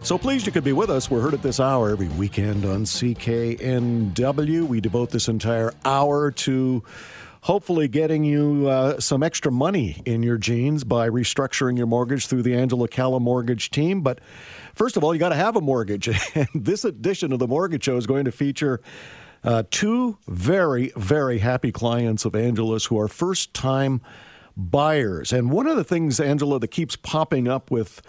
So pleased you could be with us. We're heard at this hour every weekend on CKNW. We devote this entire hour to hopefully getting you uh, some extra money in your jeans by restructuring your mortgage through the Angela Calla mortgage team. But first of all, you got to have a mortgage. And this edition of the Mortgage Show is going to feature uh, two very, very happy clients of Angela's who are first time buyers. And one of the things, Angela, that keeps popping up with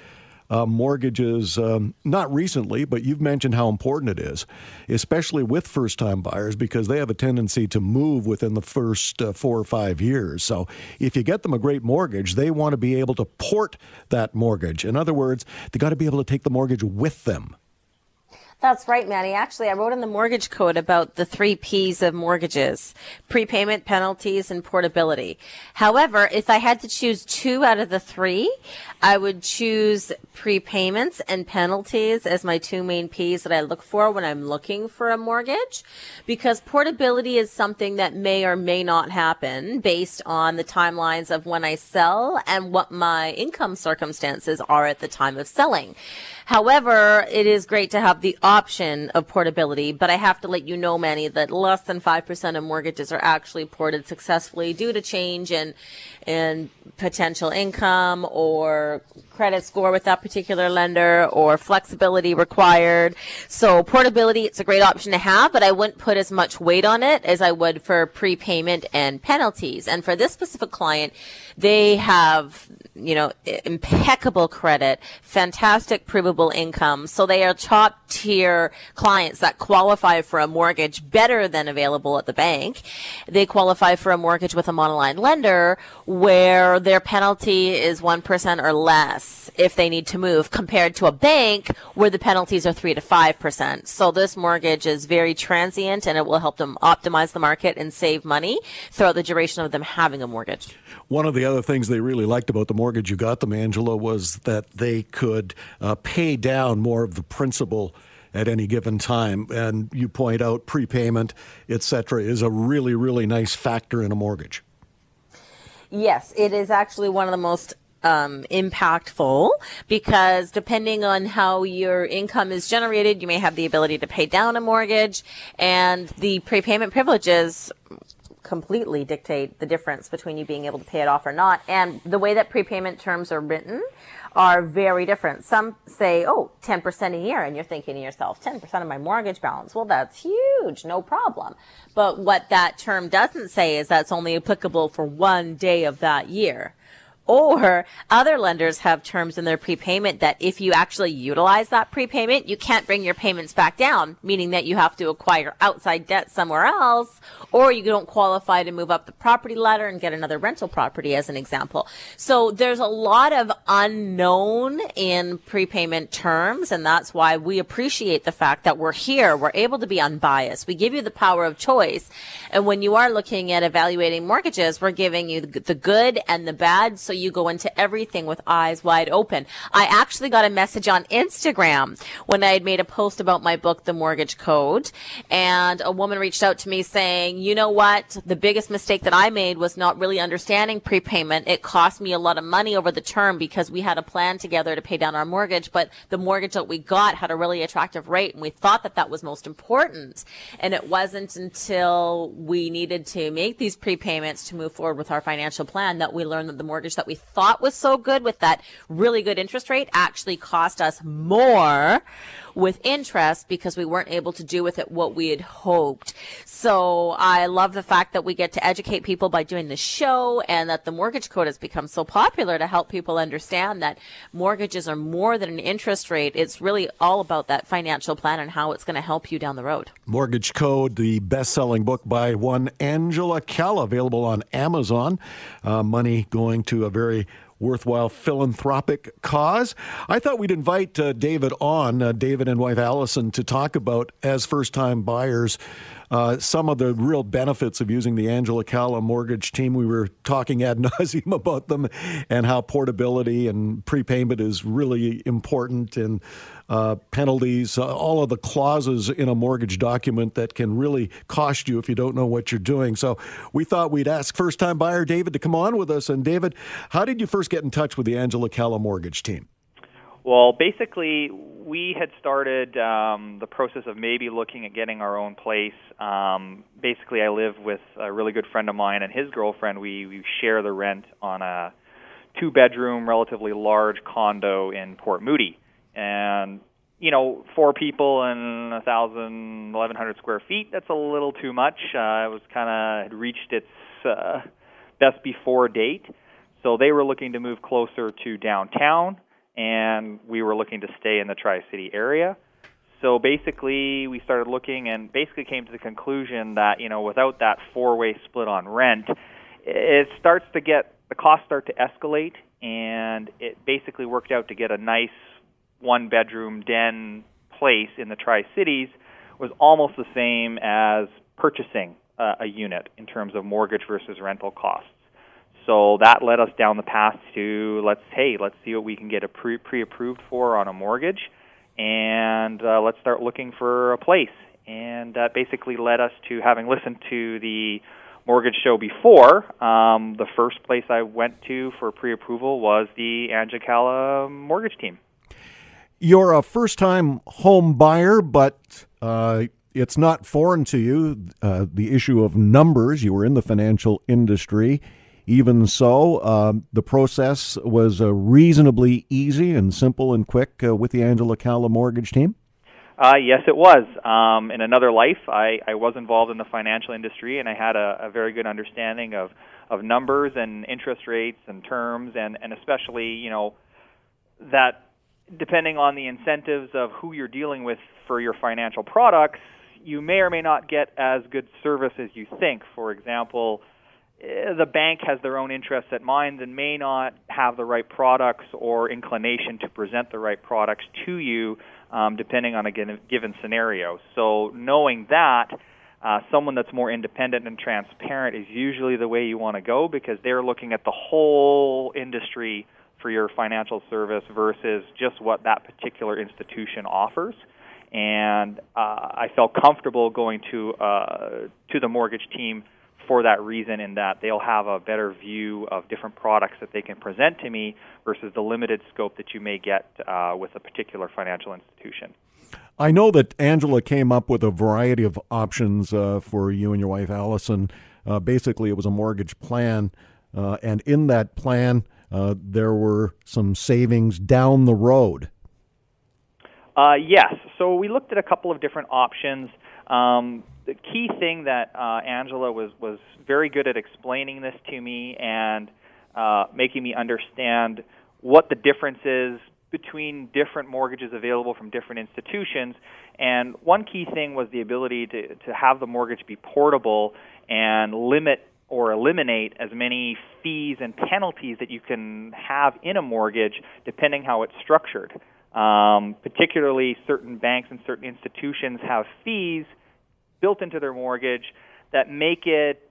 uh, mortgages, um, not recently, but you've mentioned how important it is, especially with first time buyers, because they have a tendency to move within the first uh, four or five years. So if you get them a great mortgage, they want to be able to port that mortgage. In other words, they got to be able to take the mortgage with them. That's right, Manny. Actually, I wrote in the mortgage code about the three P's of mortgages prepayment, penalties, and portability. However, if I had to choose two out of the three, I would choose prepayments and penalties as my two main P's that I look for when I'm looking for a mortgage because portability is something that may or may not happen based on the timelines of when I sell and what my income circumstances are at the time of selling. However, it is great to have the option of portability, but I have to let you know, Manny, that less than 5% of mortgages are actually ported successfully due to change in, in potential income or credit score with that particular lender or flexibility required. So portability, it's a great option to have, but I wouldn't put as much weight on it as I would for prepayment and penalties. And for this specific client, they have you know, impeccable credit, fantastic provable income. So they are top tier clients that qualify for a mortgage better than available at the bank. They qualify for a mortgage with a monoline lender where their penalty is 1% or less if they need to move compared to a bank where the penalties are 3 to 5%. So this mortgage is very transient and it will help them optimize the market and save money throughout the duration of them having a mortgage. One of the other things they really liked about the mortgage you got them, Angela, was that they could uh, pay down more of the principal at any given time. And you point out prepayment, et cetera, is a really, really nice factor in a mortgage. Yes, it is actually one of the most um, impactful because depending on how your income is generated, you may have the ability to pay down a mortgage and the prepayment privileges completely dictate the difference between you being able to pay it off or not. And the way that prepayment terms are written are very different. Some say, oh, 10% a year. And you're thinking to yourself, 10% of my mortgage balance. Well, that's huge. No problem. But what that term doesn't say is that's only applicable for one day of that year. Or other lenders have terms in their prepayment that if you actually utilize that prepayment, you can't bring your payments back down, meaning that you have to acquire outside debt somewhere else, or you don't qualify to move up the property ladder and get another rental property as an example. So there's a lot of unknown in prepayment terms, and that's why we appreciate the fact that we're here. We're able to be unbiased. We give you the power of choice. And when you are looking at evaluating mortgages, we're giving you the good and the bad so you go into everything with eyes wide open. I actually got a message on Instagram when I had made a post about my book, The Mortgage Code. And a woman reached out to me saying, you know what? The biggest mistake that I made was not really understanding prepayment. It cost me a lot of money over the term because we had a plan together to pay down our mortgage, but the mortgage that we got had a really attractive rate and we thought that that was most important. And it wasn't until we needed to make these prepayments to move forward with our financial plan that we learned that the mortgage that we thought was so good with that really good interest rate actually cost us more with interest because we weren't able to do with it what we had hoped. So I love the fact that we get to educate people by doing the show and that the mortgage code has become so popular to help people understand that mortgages are more than an interest rate. It's really all about that financial plan and how it's going to help you down the road. Mortgage Code, the best selling book by one Angela Calla, available on Amazon. Uh, money going to a very worthwhile philanthropic cause. I thought we'd invite uh, David on, uh, David and wife Allison, to talk about, as first time buyers, uh, some of the real benefits of using the Angela Calla mortgage team. We were talking ad nauseum about them and how portability and prepayment is really important and uh, penalties, uh, all of the clauses in a mortgage document that can really cost you if you don't know what you're doing. So we thought we'd ask first time buyer David to come on with us. And David, how did you first get in touch with the Angela Calla mortgage team? Well, basically, we had started um, the process of maybe looking at getting our own place. Um, basically, I live with a really good friend of mine and his girlfriend. We, we share the rent on a two bedroom, relatively large condo in Port Moody. And, you know, four people and a thousand, eleven hundred square feet, that's a little too much. Uh, it was kind of reached its uh, best before date. So they were looking to move closer to downtown and we were looking to stay in the Tri City area. So basically, we started looking and basically came to the conclusion that you know without that four-way split on rent, it starts to get the costs start to escalate, and it basically worked out to get a nice one-bedroom den place in the Tri Cities was almost the same as purchasing uh, a unit in terms of mortgage versus rental costs. So that led us down the path to let's hey let's see what we can get a pre pre approved for on a mortgage, and uh, let's start looking for a place. And that basically led us to having listened to the mortgage show before. Um, the first place I went to for pre approval was the Angela mortgage team. You're a first time home buyer, but uh, it's not foreign to you. Uh, the issue of numbers, you were in the financial industry. Even so, uh, the process was uh, reasonably easy and simple and quick uh, with the Angela Calla mortgage team. Uh, yes, it was. Um, in another life, I, I was involved in the financial industry, and I had a, a very good understanding of, of numbers and interest rates and terms, and, and especially, you know, that depending on the incentives of who you're dealing with for your financial products, you may or may not get as good service as you think. For example, the bank has their own interests at mind and may not have the right products or inclination to present the right products to you um, depending on a given scenario. So, knowing that, uh, someone that's more independent and transparent is usually the way you want to go because they're looking at the whole industry for your financial service versus just what that particular institution offers. And uh, I felt comfortable going to uh, to the mortgage team for that reason in that they'll have a better view of different products that they can present to me versus the limited scope that you may get uh, with a particular financial institution. I know that Angela came up with a variety of options uh, for you and your wife Allison. Uh, basically, it was a mortgage plan, uh, and in that plan, uh, there were some savings down the road. Uh, yes. So we looked at a couple of different options. Um, the key thing that uh, Angela was was very good at explaining this to me and uh, making me understand what the difference is between different mortgages available from different institutions. And one key thing was the ability to, to have the mortgage be portable and limit or eliminate as many fees and penalties that you can have in a mortgage depending how it's structured. Um, particularly, certain banks and certain institutions have fees built into their mortgage that make it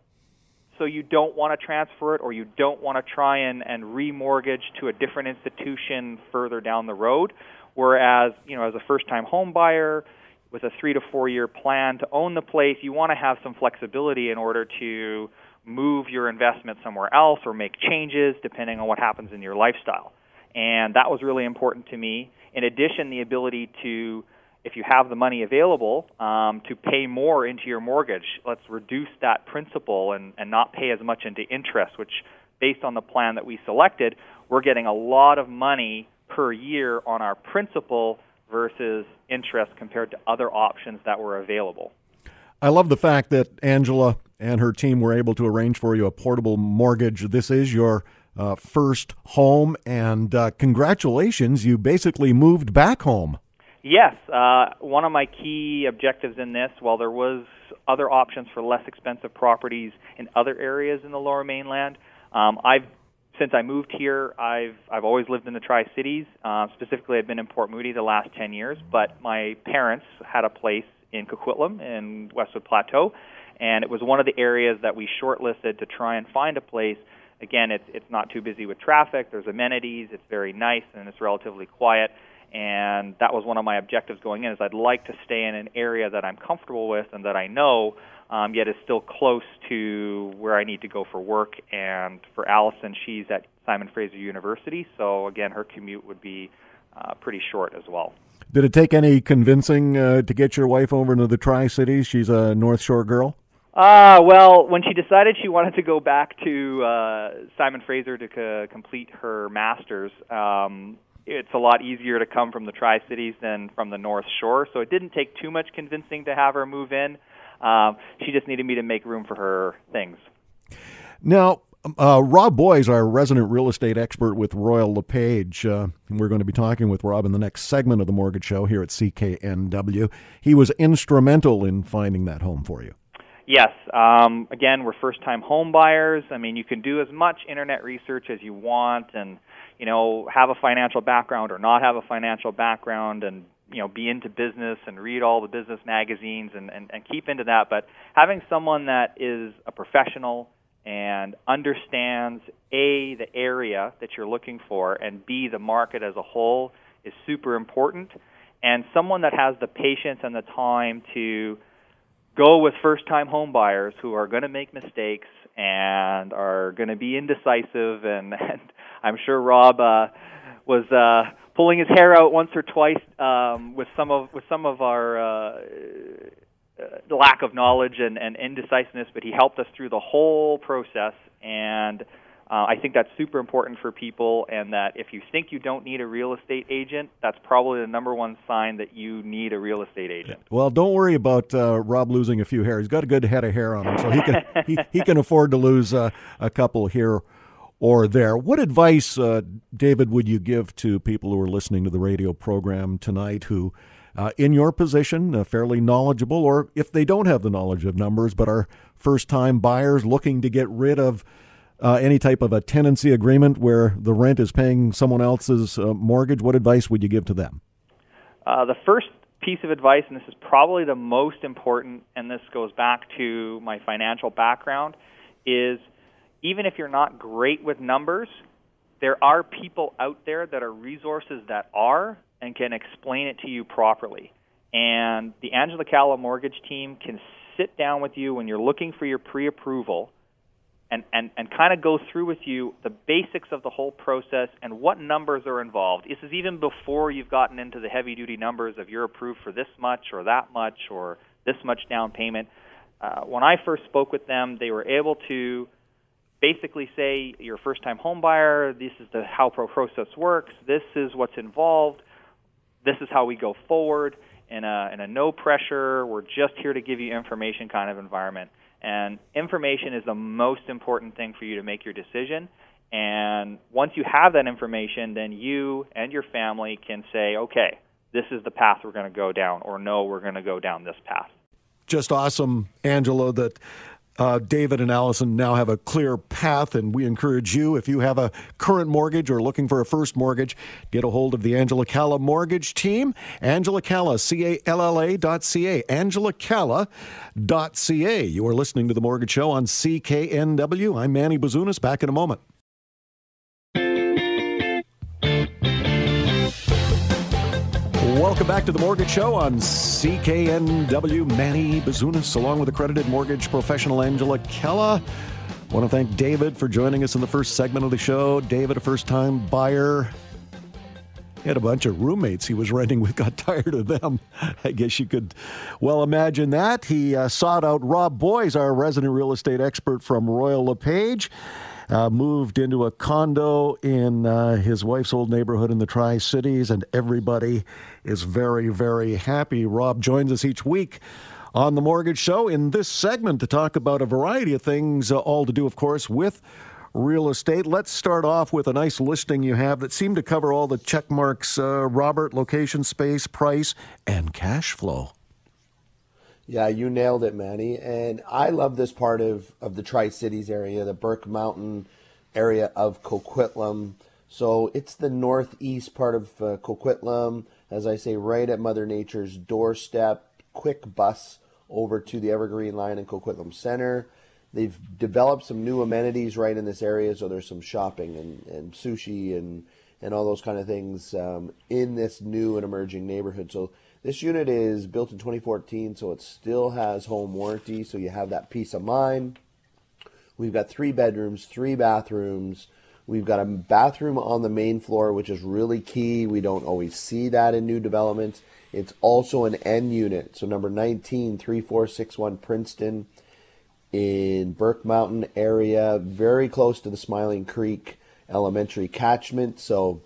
so you don't want to transfer it or you don't want to try and, and remortgage to a different institution further down the road. Whereas, you know, as a first time home buyer with a three to four year plan to own the place, you want to have some flexibility in order to move your investment somewhere else or make changes depending on what happens in your lifestyle. And that was really important to me. In addition, the ability to if you have the money available um, to pay more into your mortgage, let's reduce that principal and, and not pay as much into interest, which, based on the plan that we selected, we're getting a lot of money per year on our principal versus interest compared to other options that were available. I love the fact that Angela and her team were able to arrange for you a portable mortgage. This is your uh, first home, and uh, congratulations, you basically moved back home. Yes, uh, one of my key objectives in this, while there was other options for less expensive properties in other areas in the Lower Mainland, um, I've since I moved here, I've I've always lived in the Tri Cities. Uh, specifically, I've been in Port Moody the last ten years. But my parents had a place in Coquitlam in Westwood Plateau, and it was one of the areas that we shortlisted to try and find a place. Again, it's it's not too busy with traffic. There's amenities. It's very nice and it's relatively quiet. And that was one of my objectives going in. Is I'd like to stay in an area that I'm comfortable with and that I know um, yet is still close to where I need to go for work. And for Allison, she's at Simon Fraser University, so again, her commute would be uh, pretty short as well. Did it take any convincing uh, to get your wife over into the Tri Cities? She's a North Shore girl. Ah, uh, well, when she decided she wanted to go back to uh, Simon Fraser to co- complete her master's, um, it's a lot easier to come from the Tri Cities than from the North Shore. So it didn't take too much convincing to have her move in. Um, she just needed me to make room for her things. Now, uh, Rob Boies, our resident real estate expert with Royal LePage, uh, we're going to be talking with Rob in the next segment of the Mortgage Show here at CKNW. He was instrumental in finding that home for you. Yes. Um, again, we're first-time home buyers. I mean, you can do as much internet research as you want, and you know, have a financial background or not have a financial background, and you know be into business and read all the business magazines and, and, and keep into that. But having someone that is a professional and understands a the area that you're looking for and b the market as a whole is super important. And someone that has the patience and the time to go with first time home buyers who are going to make mistakes and are going to be indecisive and, and I'm sure Rob uh was uh pulling his hair out once or twice um, with some of with some of our uh, uh, lack of knowledge and, and indecisiveness, but he helped us through the whole process. And uh, I think that's super important for people. And that if you think you don't need a real estate agent, that's probably the number one sign that you need a real estate agent. Well, don't worry about uh, Rob losing a few hair. He's got a good head of hair on him, so he can he, he can afford to lose uh, a couple here or there. What advice, uh, David, would you give to people who are listening to the radio program tonight who, uh, in your position, uh, fairly knowledgeable, or if they don't have the knowledge of numbers but are first time buyers looking to get rid of uh, any type of a tenancy agreement where the rent is paying someone else's uh, mortgage? What advice would you give to them? Uh, the first piece of advice, and this is probably the most important, and this goes back to my financial background, is – even if you're not great with numbers, there are people out there that are resources that are and can explain it to you properly. And the Angela Calla mortgage team can sit down with you when you're looking for your pre approval and, and, and kind of go through with you the basics of the whole process and what numbers are involved. This is even before you've gotten into the heavy duty numbers of you're approved for this much or that much or this much down payment. Uh, when I first spoke with them, they were able to basically say you're a first time home buyer, this is the how pro process works, this is what's involved, this is how we go forward in a in a no pressure, we're just here to give you information kind of environment. And information is the most important thing for you to make your decision. And once you have that information, then you and your family can say, okay, this is the path we're going to go down, or no, we're going to go down this path. Just awesome, Angelo, that uh, David and Allison now have a clear path, and we encourage you, if you have a current mortgage or looking for a first mortgage, get a hold of the Angela Calla mortgage team. Angela Calla, C A L L A dot C A. Angela Calla dot C A. You are listening to The Mortgage Show on CKNW. I'm Manny Bazunas. Back in a moment. Welcome back to the Mortgage Show on CKNW. Manny Bazunas, along with accredited mortgage professional Angela Calla. Want to thank David for joining us in the first segment of the show. David, a first time buyer. Had a bunch of roommates he was renting with, got tired of them. I guess you could well imagine that. He uh, sought out Rob Boies, our resident real estate expert from Royal LePage uh, moved into a condo in uh, his wife's old neighborhood in the Tri Cities, and everybody is very, very happy. Rob joins us each week on the Mortgage Show in this segment to talk about a variety of things, uh, all to do, of course, with real estate. Let's start off with a nice listing you have that seemed to cover all the check marks uh, Robert, location, space, price, and cash flow. Yeah, you nailed it, Manny. And I love this part of, of the Tri Cities area, the Burke Mountain area of Coquitlam. So it's the northeast part of uh, Coquitlam, as I say, right at Mother Nature's doorstep. Quick bus over to the Evergreen line in Coquitlam Center. They've developed some new amenities right in this area, so there's some shopping and, and sushi and and all those kind of things um, in this new and emerging neighborhood. So this unit is built in 2014, so it still has home warranty, so you have that peace of mind. We've got three bedrooms, three bathrooms. We've got a bathroom on the main floor, which is really key. We don't always see that in new developments. It's also an N unit. So number 19, 3461 Princeton in Burke Mountain area, very close to the Smiling Creek Elementary catchment. So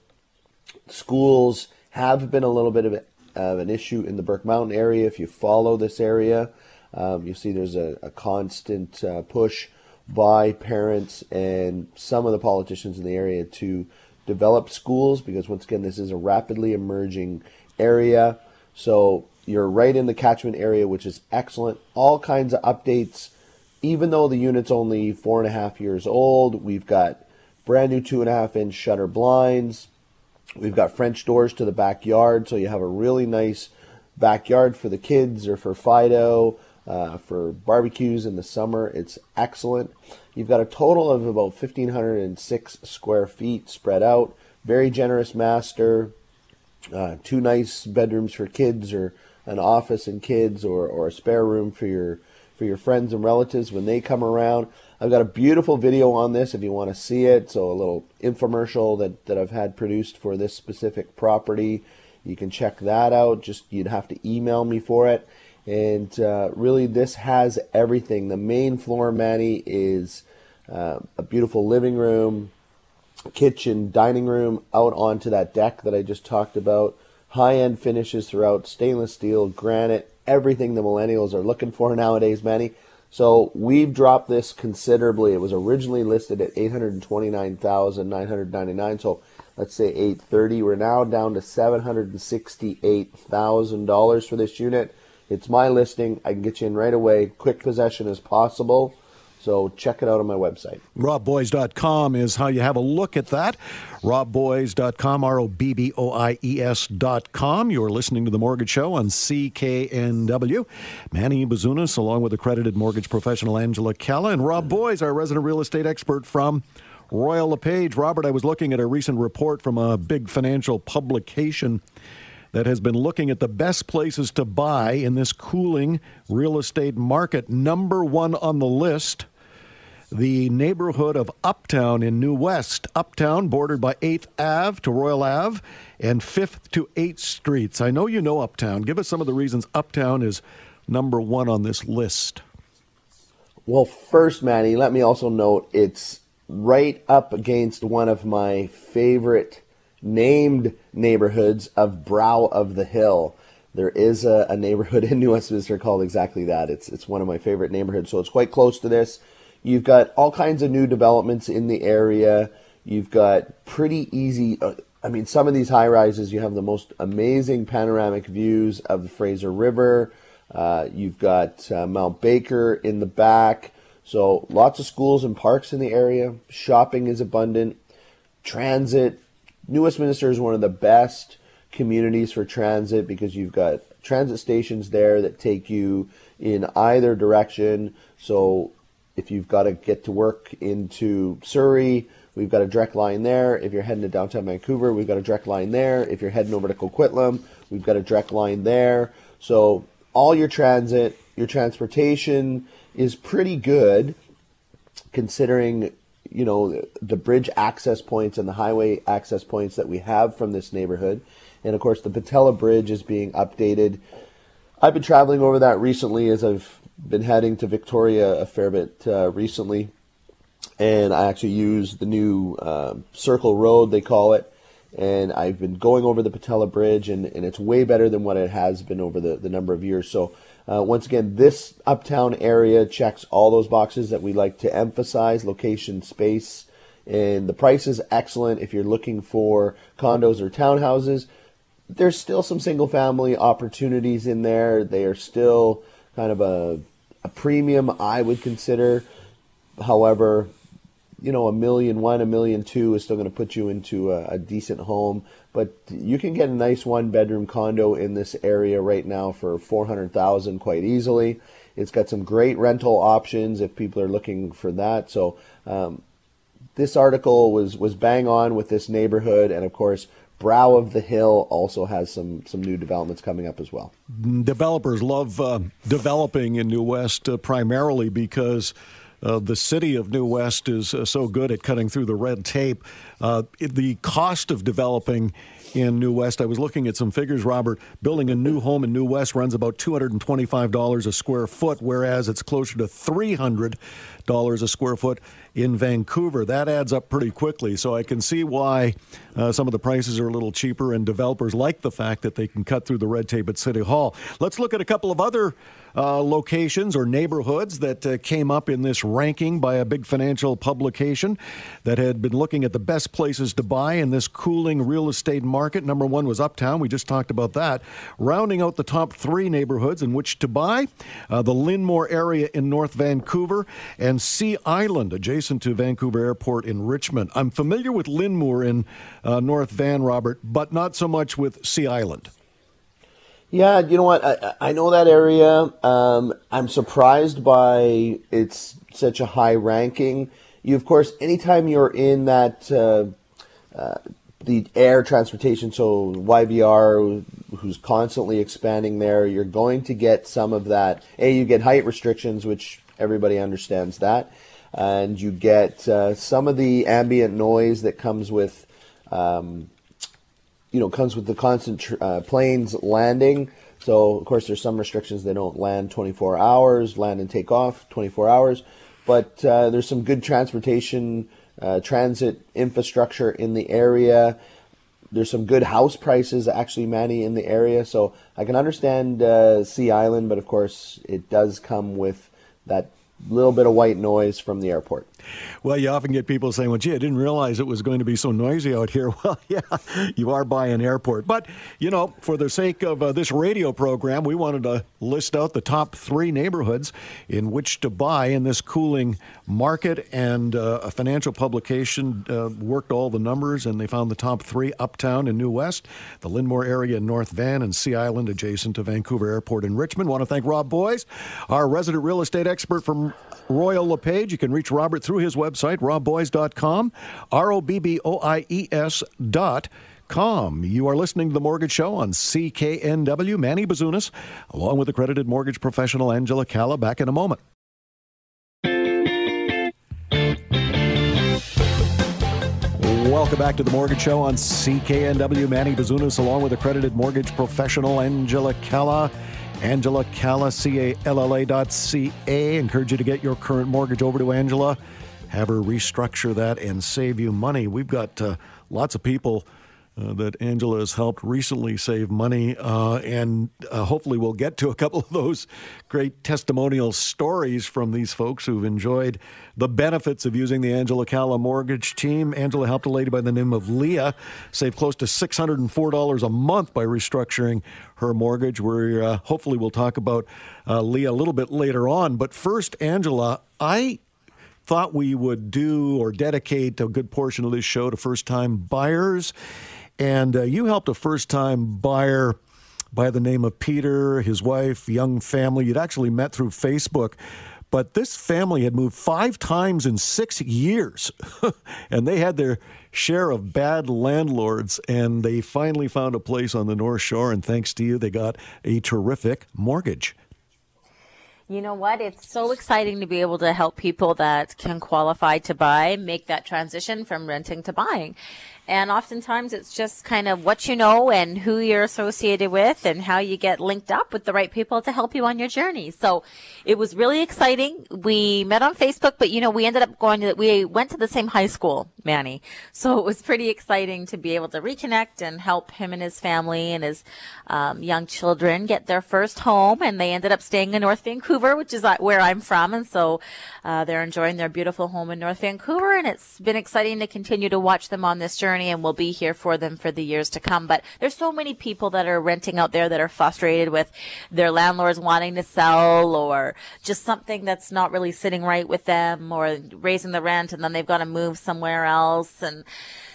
schools have been a little bit of, a, of an issue in the Burke Mountain area. If you follow this area, um, you see there's a, a constant uh, push by parents and some of the politicians in the area to develop schools because once again this is a rapidly emerging area so you're right in the catchment area which is excellent all kinds of updates even though the unit's only four and a half years old we've got brand new two and a half inch shutter blinds we've got french doors to the backyard so you have a really nice backyard for the kids or for fido uh, for barbecues in the summer. It's excellent. You've got a total of about 1,506 square feet spread out. Very generous master. Uh, two nice bedrooms for kids, or an office and kids, or, or a spare room for your for your friends and relatives when they come around. I've got a beautiful video on this if you want to see it. So a little infomercial that, that I've had produced for this specific property. You can check that out. Just you'd have to email me for it. And uh, really, this has everything. The main floor, Manny, is uh, a beautiful living room, kitchen, dining room out onto that deck that I just talked about. High end finishes throughout, stainless steel, granite, everything the millennials are looking for nowadays, Manny. So we've dropped this considerably. It was originally listed at eight hundred twenty-nine thousand nine hundred ninety-nine. So let's say eight thirty. We're now down to seven hundred sixty-eight thousand dollars for this unit. It's my listing. I can get you in right away. Quick possession as possible. So check it out on my website. RobBoies.com is how you have a look at that. RobBoies.com, R O B B O I E S.com. You're listening to The Mortgage Show on CKNW. Manny Bazunas, along with accredited mortgage professional Angela Calla, and Rob Boies, our resident real estate expert from Royal LePage. Robert, I was looking at a recent report from a big financial publication that has been looking at the best places to buy in this cooling real estate market. Number one on the list the neighborhood of Uptown in New West. Uptown, bordered by 8th Ave to Royal Ave and 5th to 8th Streets. I know you know Uptown. Give us some of the reasons Uptown is number one on this list. Well, first, Manny, let me also note it's right up against one of my favorite named neighborhoods of Brow of the Hill. There is a, a, neighborhood in New Westminster called exactly that. It's it's one of my favorite neighborhoods, so it's quite close to this. You've got all kinds of new developments in the area. You've got pretty easy. Uh, I mean, some of these high rises, you have the most amazing panoramic views of the Fraser River. Uh, you've got uh, Mount Baker in the back. So lots of schools and parks in the area. Shopping is abundant. Transit, New Westminster is one of the best communities for transit because you've got transit stations there that take you in either direction. So if you've got to get to work into Surrey, we've got a direct line there. If you're heading to downtown Vancouver, we've got a direct line there. If you're heading over to Coquitlam, we've got a direct line there. So all your transit, your transportation is pretty good considering you know the bridge access points and the highway access points that we have from this neighborhood and of course the Pattullo bridge is being updated i've been traveling over that recently as i've been heading to victoria a fair bit uh, recently and i actually use the new uh, circle road they call it and i've been going over the Pattullo bridge and, and it's way better than what it has been over the, the number of years so uh, once again, this uptown area checks all those boxes that we like to emphasize location, space, and the price is excellent if you're looking for condos or townhouses. There's still some single family opportunities in there. They are still kind of a, a premium, I would consider. However, you know, a million one, a million two is still going to put you into a, a, decent home. But you can get a nice one bedroom condo in this area right now for 400,000 quite easily. It's got some great rental options if people are looking for that. So, um, this article was, was bang on with this neighborhood. And of course, Brow of the Hill also has some, some new developments coming up as well. Developers love uh, developing in New West uh, primarily because uh, the city of New West is uh, so good at cutting through the red tape. Uh, the cost of developing in New West, I was looking at some figures, Robert. Building a new home in New West runs about $225 a square foot, whereas it's closer to $300 a square foot in Vancouver. That adds up pretty quickly. So I can see why uh, some of the prices are a little cheaper, and developers like the fact that they can cut through the red tape at City Hall. Let's look at a couple of other uh, locations or neighborhoods that uh, came up in this ranking by a big financial publication that had been looking at the best places to buy in this cooling real estate market. Number one was Uptown. We just talked about that. Rounding out the top three neighborhoods in which to buy uh, the Lynnmour area in North Vancouver and Sea Island, adjacent to Vancouver Airport in Richmond. I'm familiar with Lynnmour in uh, North Van, Robert, but not so much with Sea Island. Yeah, you know what? I, I know that area. Um, I'm surprised by its such a high ranking. You, of course, anytime you're in that uh, uh, the air transportation, so YVR, who's constantly expanding there, you're going to get some of that. A, you get height restrictions, which everybody understands that, and you get uh, some of the ambient noise that comes with. Um, you know comes with the constant tr- uh, planes landing. So of course there's some restrictions. They don't land 24 hours, land and take off 24 hours. But uh, there's some good transportation, uh, transit infrastructure in the area. There's some good house prices actually, Manny, in the area. So I can understand uh, Sea Island, but of course it does come with that little bit of white noise from the airport. Well, you often get people saying, well, gee, I didn't realize it was going to be so noisy out here. Well, yeah, you are by an airport. But, you know, for the sake of uh, this radio program, we wanted to list out the top three neighborhoods in which to buy in this cooling market. And uh, a financial publication uh, worked all the numbers and they found the top three Uptown in New West, the Lynnmour area in North Van, and Sea Island adjacent to Vancouver Airport in Richmond. Want to thank Rob Boies, our resident real estate expert from Royal LePage. You can reach Robert through his website, robboies.com, R O B B O I E S dot com. You are listening to The Mortgage Show on CKNW. Manny Bazunas, along with accredited mortgage professional Angela Calla. Back in a moment. Welcome back to the Mortgage Show on CKNW. Manny Bazunas, along with accredited mortgage professional Angela Calla. Angela Calla, C-A-L-L-A dot C-A. Encourage you to get your current mortgage over to Angela. Have her restructure that and save you money. We've got uh, lots of people uh, that Angela has helped recently save money, uh, and uh, hopefully we'll get to a couple of those great testimonial stories from these folks who've enjoyed the benefits of using the Angela Calla mortgage team. Angela helped a lady by the name of Leah save close to $604 a month by restructuring her mortgage. We uh, hopefully we'll talk about uh, Leah a little bit later on, but first, Angela, I thought we would do or dedicate a good portion of this show to first time buyers. And uh, you helped a first time buyer by the name of Peter, his wife, young family. You'd actually met through Facebook. But this family had moved five times in six years, and they had their share of bad landlords, and they finally found a place on the North Shore. And thanks to you, they got a terrific mortgage. You know what? It's so exciting to be able to help people that can qualify to buy make that transition from renting to buying. And oftentimes it's just kind of what you know and who you're associated with and how you get linked up with the right people to help you on your journey. So it was really exciting. We met on Facebook, but you know, we ended up going to, we went to the same high school, Manny. So it was pretty exciting to be able to reconnect and help him and his family and his um, young children get their first home. And they ended up staying in North Vancouver, which is uh, where I'm from. And so uh, they're enjoying their beautiful home in North Vancouver. And it's been exciting to continue to watch them on this journey journey and will be here for them for the years to come. But there's so many people that are renting out there that are frustrated with their landlords wanting to sell or just something that's not really sitting right with them or raising the rent and then they've got to move somewhere else and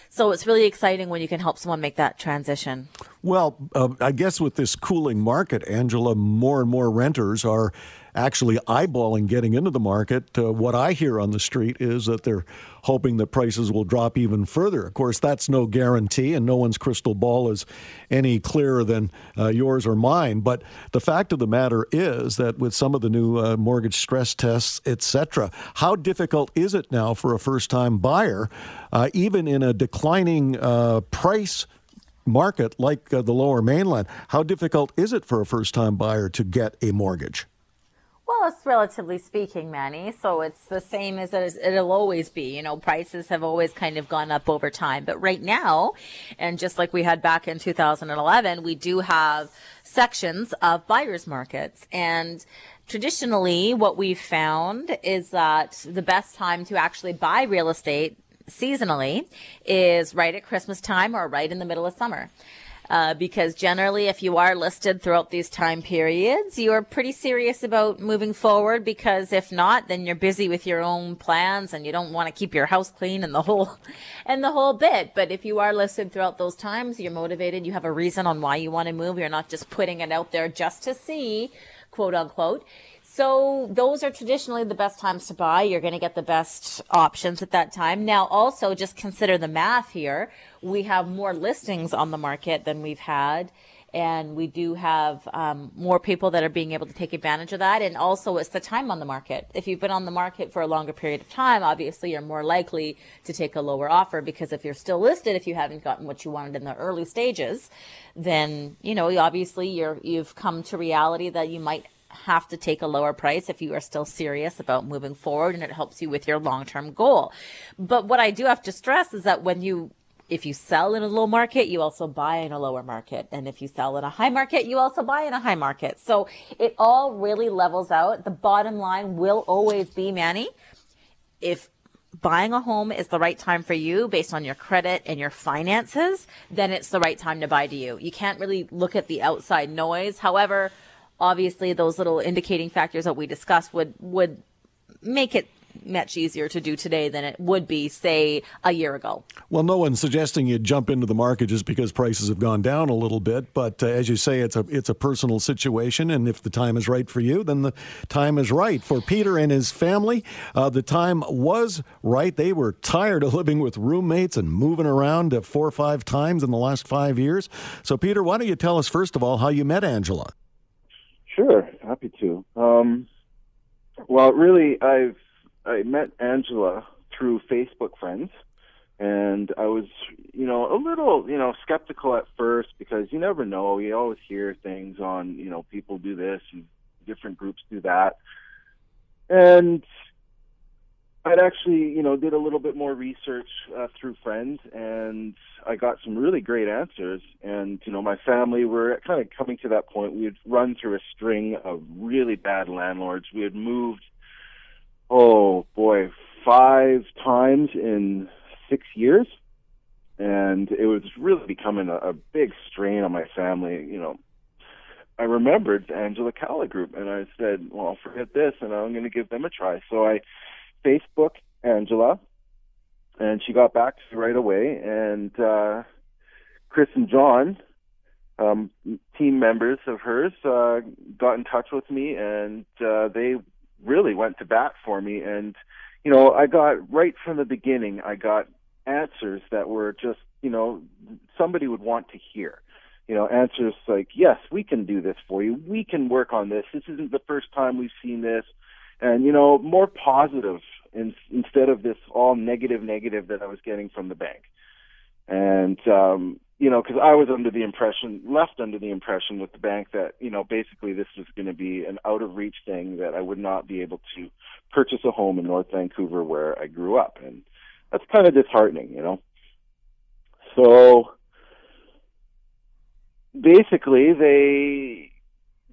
so it's really exciting when you can help someone make that transition. Well, uh, I guess with this cooling market, Angela, more and more renters are actually eyeballing getting into the market. Uh, what I hear on the street is that they're hoping that prices will drop even further. Of course, that's no guarantee, and no one's crystal ball is any clearer than uh, yours or mine. But the fact of the matter is that with some of the new uh, mortgage stress tests, etc., how difficult is it now for a first-time buyer, uh, even in a declining uh, price? Market like uh, the lower mainland, how difficult is it for a first time buyer to get a mortgage? Well, it's relatively speaking, Manny. So it's the same as it'll always be. You know, prices have always kind of gone up over time. But right now, and just like we had back in 2011, we do have sections of buyer's markets. And traditionally, what we've found is that the best time to actually buy real estate seasonally is right at Christmas time or right in the middle of summer. Uh, because generally, if you are listed throughout these time periods, you are pretty serious about moving forward. Because if not, then you're busy with your own plans and you don't want to keep your house clean and the whole, and the whole bit. But if you are listed throughout those times, you're motivated. You have a reason on why you want to move. You're not just putting it out there just to see, quote unquote. So those are traditionally the best times to buy. You're going to get the best options at that time. Now, also just consider the math here. We have more listings on the market than we've had. And we do have um, more people that are being able to take advantage of that. And also, it's the time on the market. If you've been on the market for a longer period of time, obviously you're more likely to take a lower offer because if you're still listed, if you haven't gotten what you wanted in the early stages, then you know obviously you're you've come to reality that you might have to take a lower price if you are still serious about moving forward and it helps you with your long-term goal. But what I do have to stress is that when you if you sell in a low market, you also buy in a lower market. And if you sell in a high market, you also buy in a high market. So it all really levels out. The bottom line will always be, Manny, if buying a home is the right time for you based on your credit and your finances, then it's the right time to buy to you. You can't really look at the outside noise. However, obviously those little indicating factors that we discussed would would make it much easier to do today than it would be, say, a year ago. Well, no one's suggesting you jump into the market just because prices have gone down a little bit, but uh, as you say, it's a it's a personal situation, and if the time is right for you, then the time is right for Peter and his family. Uh, the time was right. They were tired of living with roommates and moving around uh, four or five times in the last five years. So, Peter, why don't you tell us first of all how you met Angela? Sure, happy to. Um, well, really, I've I met Angela through Facebook friends, and I was, you know, a little, you know, skeptical at first because you never know. You always hear things on, you know, people do this and different groups do that, and I'd actually, you know, did a little bit more research uh, through friends, and I got some really great answers. And you know, my family were kind of coming to that point. We had run through a string of really bad landlords. We had moved, oh boy, five times in six years, and it was really becoming a, a big strain on my family. You know, I remembered Angela Calla Group, and I said, "Well, I'll forget this, and I'm going to give them a try." So I Facebook Angela, and she got back right away. And uh, Chris and John, um, team members of hers, uh, got in touch with me, and uh, they really went to bat for me. And you know, I got right from the beginning, I got answers that were just, you know, somebody would want to hear you know, answers like, yes, we can do this for you. We can work on this. This isn't the first time we've seen this and you know more positive in, instead of this all negative negative that I was getting from the bank. And um, you know, because I was under the impression, left under the impression with the bank that you know basically this was going to be an out of reach thing that I would not be able to purchase a home in North Vancouver where I grew up, and that's kind of disheartening, you know. So basically, they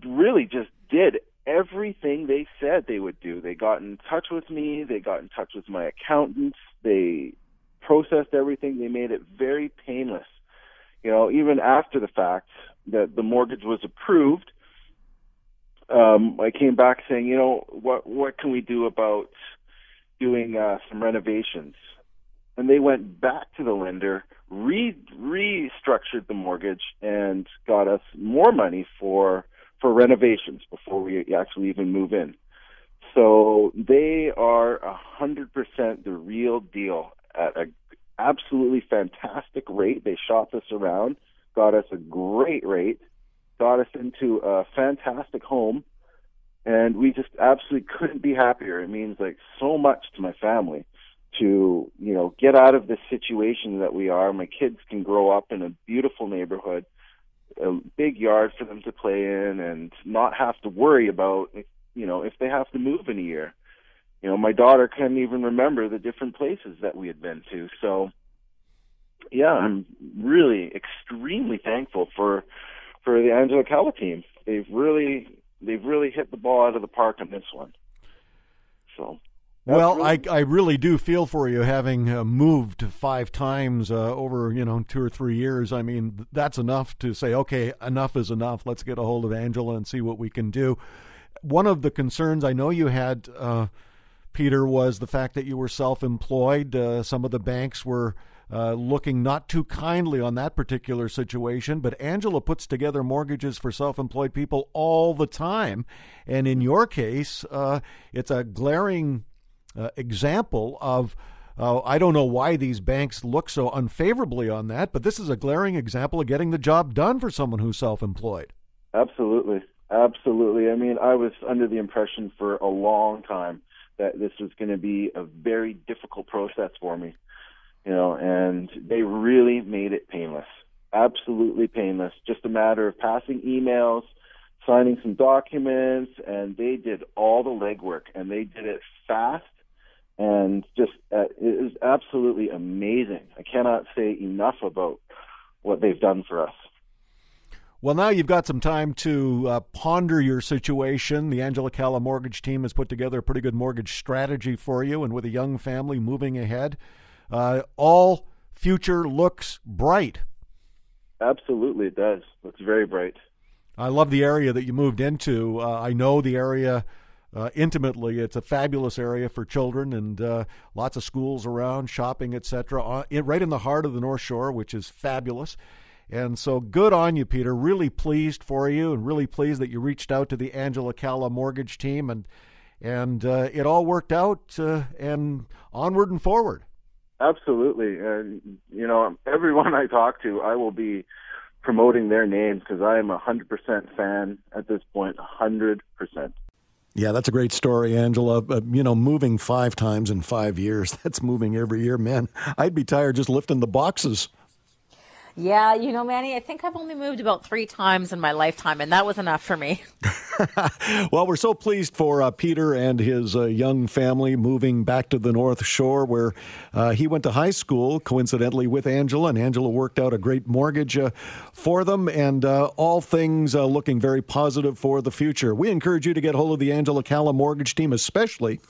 really just did everything they said they would do. They got in touch with me. They got in touch with my accountants. They processed everything. They made it very painless. You know, even after the fact that the mortgage was approved, um, I came back saying, you know, what what can we do about doing uh, some renovations? And they went back to the lender, re restructured the mortgage, and got us more money for for renovations before we actually even move in. So they are a hundred percent the real deal at a absolutely fantastic rate. They shopped us around, got us a great rate, got us into a fantastic home, and we just absolutely couldn't be happier. It means like so much to my family to, you know, get out of this situation that we are. My kids can grow up in a beautiful neighborhood, a big yard for them to play in and not have to worry about, you know, if they have to move in a year. You know, my daughter can't even remember the different places that we had been to. So, yeah, I'm really extremely thankful for for the Angela Calla team. They've really they've really hit the ball out of the park on this one. So. Well, really... I I really do feel for you having uh, moved five times uh, over you know two or three years. I mean that's enough to say okay, enough is enough. Let's get a hold of Angela and see what we can do. One of the concerns I know you had, uh, Peter, was the fact that you were self-employed. Uh, some of the banks were uh, looking not too kindly on that particular situation. But Angela puts together mortgages for self employed people all the time. And in your case, uh, it's a glaring uh, example of. Uh, I don't know why these banks look so unfavorably on that, but this is a glaring example of getting the job done for someone who's self employed. Absolutely. Absolutely. I mean, I was under the impression for a long time that this was going to be a very difficult process for me you know, and they really made it painless, absolutely painless. Just a matter of passing emails, signing some documents, and they did all the legwork, and they did it fast, and just uh, it is absolutely amazing. I cannot say enough about what they've done for us. Well, now you've got some time to uh, ponder your situation. The Angela Calla mortgage team has put together a pretty good mortgage strategy for you, and with a young family moving ahead, uh, all future looks bright. Absolutely, it does. Looks very bright. I love the area that you moved into. Uh, I know the area uh, intimately. It's a fabulous area for children and uh, lots of schools around, shopping, etc. Uh, right in the heart of the North Shore, which is fabulous. And so good on you, Peter. Really pleased for you, and really pleased that you reached out to the Angela Calla mortgage team, and and uh, it all worked out, uh, and onward and forward. Absolutely, and you know, everyone I talk to, I will be promoting their names because I am a hundred percent fan at this point. hundred percent. Yeah, that's a great story, Angela. Uh, you know, moving five times in five years, that's moving every year, man. I'd be tired just lifting the boxes. Yeah, you know, Manny, I think I've only moved about three times in my lifetime, and that was enough for me. well, we're so pleased for uh, Peter and his uh, young family moving back to the North Shore, where uh, he went to high school, coincidentally, with Angela, and Angela worked out a great mortgage uh, for them, and uh, all things uh, looking very positive for the future. We encourage you to get hold of the Angela Calla mortgage team, especially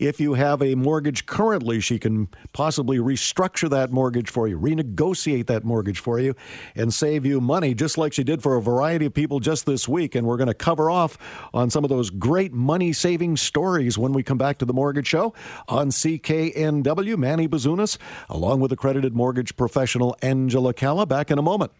if you have a mortgage currently. She can possibly restructure that mortgage for you, renegotiate that mortgage for you and save you money, just like she did for a variety of people just this week. And we're going to cover off on some of those great money saving stories when we come back to the Mortgage Show on CKNW. Manny Bazunas, along with accredited mortgage professional Angela Calla, back in a moment.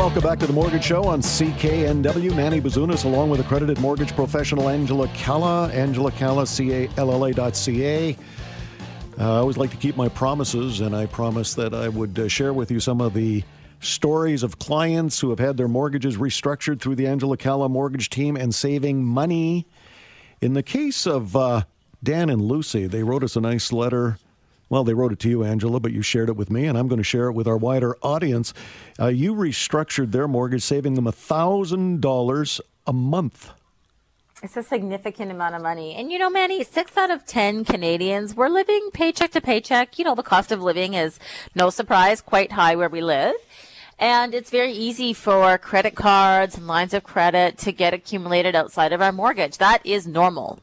Welcome back to the Mortgage Show on CKNW. Manny Bazunas, along with accredited mortgage professional Angela Calla, Angela Calla, C-A-L-L-A dot C-A. Uh, I always like to keep my promises, and I promised that I would uh, share with you some of the stories of clients who have had their mortgages restructured through the Angela Calla mortgage team and saving money. In the case of uh, Dan and Lucy, they wrote us a nice letter. Well, they wrote it to you, Angela, but you shared it with me, and I'm going to share it with our wider audience. Uh, you restructured their mortgage, saving them $1,000 a month. It's a significant amount of money. And you know, Manny, six out of 10 Canadians, we're living paycheck to paycheck. You know, the cost of living is no surprise quite high where we live. And it's very easy for credit cards and lines of credit to get accumulated outside of our mortgage. That is normal.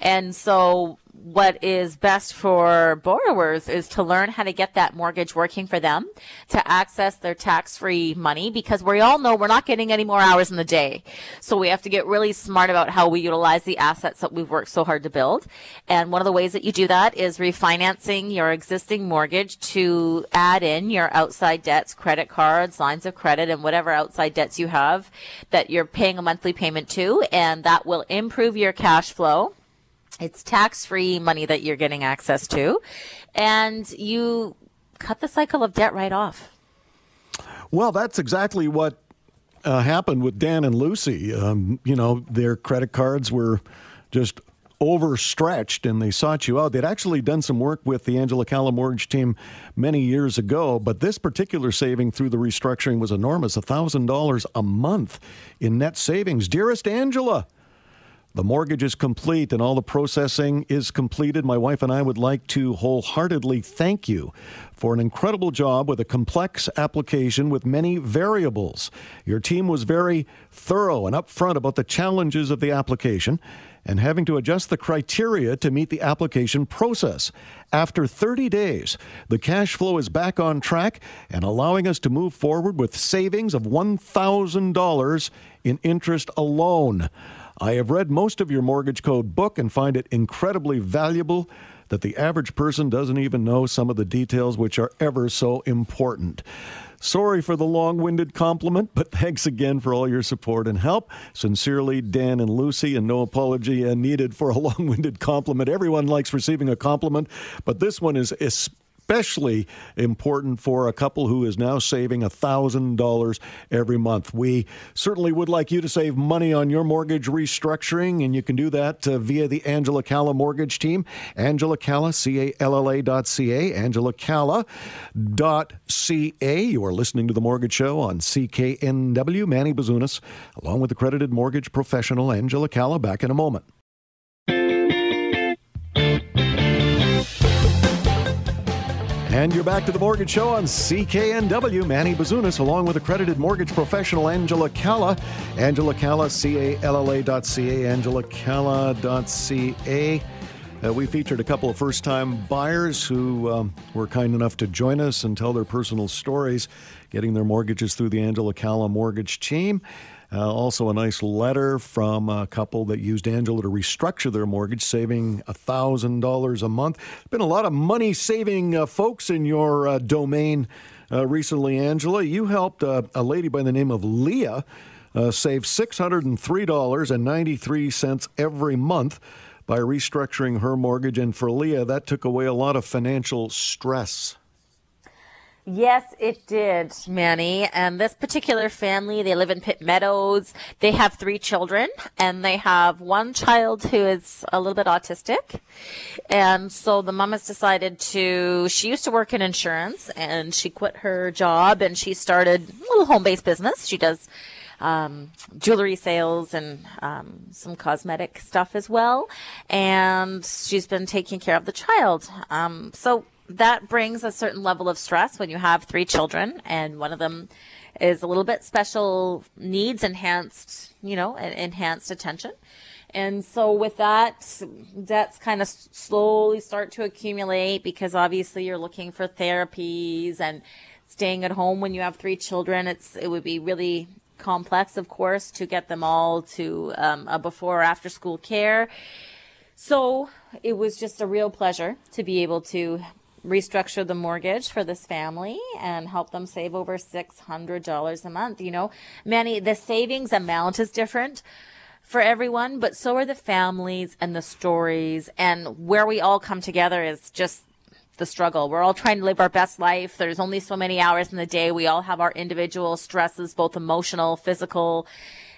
And so what is best for borrowers is to learn how to get that mortgage working for them, to access their tax-free money, because we all know we're not getting any more hours in the day. So we have to get really smart about how we utilize the assets that we've worked so hard to build. And one of the ways that you do that is refinancing your existing mortgage to add in your outside debts, credit cards, lines of credit, and whatever outside debts you have that you're paying a monthly payment to. And that will improve your cash flow it's tax free money that you're getting access to, and you cut the cycle of debt right off. Well, that's exactly what uh, happened with Dan and Lucy. Um, you know, their credit cards were just overstretched and they sought you out. They'd actually done some work with the Angela Calla mortgage team many years ago, but this particular saving through the restructuring was enormous $1,000 a month in net savings. Dearest Angela, the mortgage is complete and all the processing is completed. My wife and I would like to wholeheartedly thank you for an incredible job with a complex application with many variables. Your team was very thorough and upfront about the challenges of the application and having to adjust the criteria to meet the application process. After 30 days, the cash flow is back on track and allowing us to move forward with savings of $1,000 in interest alone. I have read most of your mortgage code book and find it incredibly valuable that the average person doesn't even know some of the details which are ever so important. Sorry for the long winded compliment, but thanks again for all your support and help. Sincerely, Dan and Lucy, and no apology needed for a long winded compliment. Everyone likes receiving a compliment, but this one is especially especially important for a couple who is now saving $1,000 every month. We certainly would like you to save money on your mortgage restructuring, and you can do that uh, via the Angela Calla mortgage team. Angela Calla, C A L L A dot C A, Angela Calla dot C A. You are listening to The Mortgage Show on CKNW. Manny Bazunas, along with accredited mortgage professional Angela Calla, back in a moment. And you're back to the Mortgage Show on CKNW. Manny Bazunas, along with accredited mortgage professional Angela Calla. Angela Calla, C A L L A dot C A, Angela Calla dot C A. Uh, we featured a couple of first time buyers who um, were kind enough to join us and tell their personal stories, getting their mortgages through the Angela Calla mortgage team. Uh, also, a nice letter from a couple that used Angela to restructure their mortgage, saving $1,000 a month. Been a lot of money saving uh, folks in your uh, domain uh, recently, Angela. You helped uh, a lady by the name of Leah uh, save $603.93 every month by restructuring her mortgage. And for Leah, that took away a lot of financial stress. Yes, it did, Manny. And this particular family, they live in Pitt Meadows. They have three children and they have one child who is a little bit autistic. And so the mom has decided to, she used to work in insurance and she quit her job and she started a little home-based business. She does um, jewelry sales and um, some cosmetic stuff as well. And she's been taking care of the child. Um, so that brings a certain level of stress when you have three children and one of them is a little bit special needs enhanced, you know, enhanced attention. And so with that, debts kind of slowly start to accumulate because obviously you're looking for therapies and staying at home when you have three children. It's, it would be really complex, of course, to get them all to um, a before or after school care. So it was just a real pleasure to be able to restructure the mortgage for this family and help them save over $600 a month. You know, Manny, the savings amount is different for everyone, but so are the families and the stories and where we all come together is just the struggle. We're all trying to live our best life. There's only so many hours in the day. We all have our individual stresses, both emotional, physical,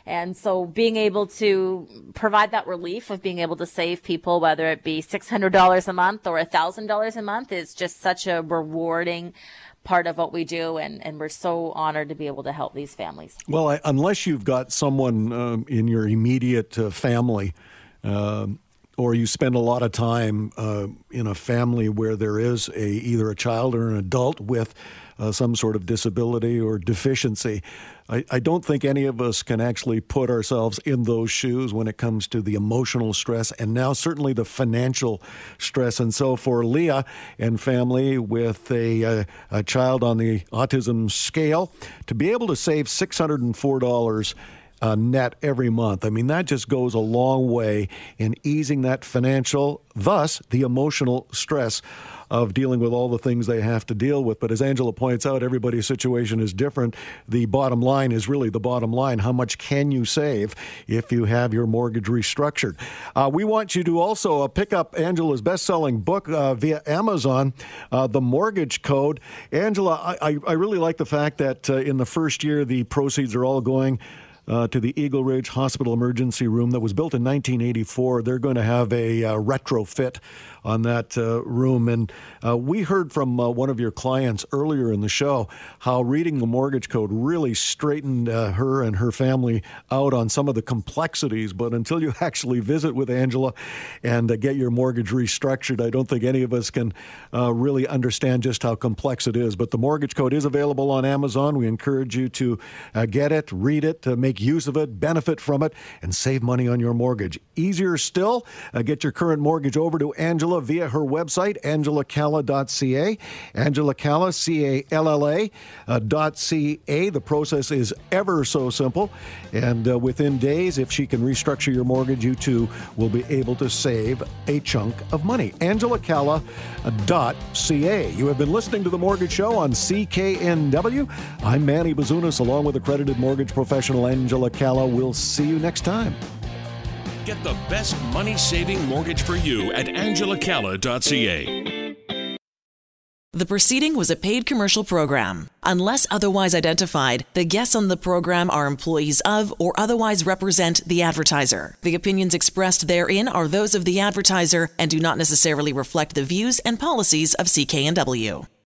and so being able to provide that relief of being able to save people, whether it be $600 a month or $1,000 a month is just such a rewarding part of what we do, and, and we're so honored to be able to help these families. Well, I, unless you've got someone um, in your immediate uh, family, uh, or you spend a lot of time uh, in a family where there is a either a child or an adult with uh, some sort of disability or deficiency. I, I don't think any of us can actually put ourselves in those shoes when it comes to the emotional stress and now certainly the financial stress. And so for Leah and family with a, a, a child on the autism scale, to be able to save $604 uh, net every month. I mean, that just goes a long way in easing that financial, thus the emotional stress of dealing with all the things they have to deal with. But as Angela points out, everybody's situation is different. The bottom line is really the bottom line. How much can you save if you have your mortgage restructured? Uh, we want you to also uh, pick up Angela's best selling book uh, via Amazon, uh, The Mortgage Code. Angela, I, I, really like the fact that uh, in the first year, the proceeds are all going uh, to the Eagle Ridge Hospital Emergency Room that was built in 1984. They're going to have a uh, retrofit on that uh, room. And uh, we heard from uh, one of your clients earlier in the show how reading the mortgage code really straightened uh, her and her family out on some of the complexities. But until you actually visit with Angela and get your mortgage restructured, I don't think any of us can really understand just how complex it is. But the mortgage code is available on Amazon. We encourage you to get it, read it, make use of it, benefit from it, and save money on your mortgage. Easier still, uh, get your current mortgage over to Angela via her website, angelacalla.ca. Angela Calla, C A L L A uh, dot C A. The process is ever so simple. And uh, within days, if she can restructure your mortgage, you too will be able to save a chunk of money. angela AngelaCalla.ca. You have been listening to The Mortgage Show on CKNW. I'm Manny Bazunas, along with accredited mortgage professional Angela Calla. We'll see you next time. Get the best money saving mortgage for you at angelacalla.ca. The proceeding was a paid commercial program. Unless otherwise identified, the guests on the program are employees of or otherwise represent the advertiser. The opinions expressed therein are those of the advertiser and do not necessarily reflect the views and policies of CKNW.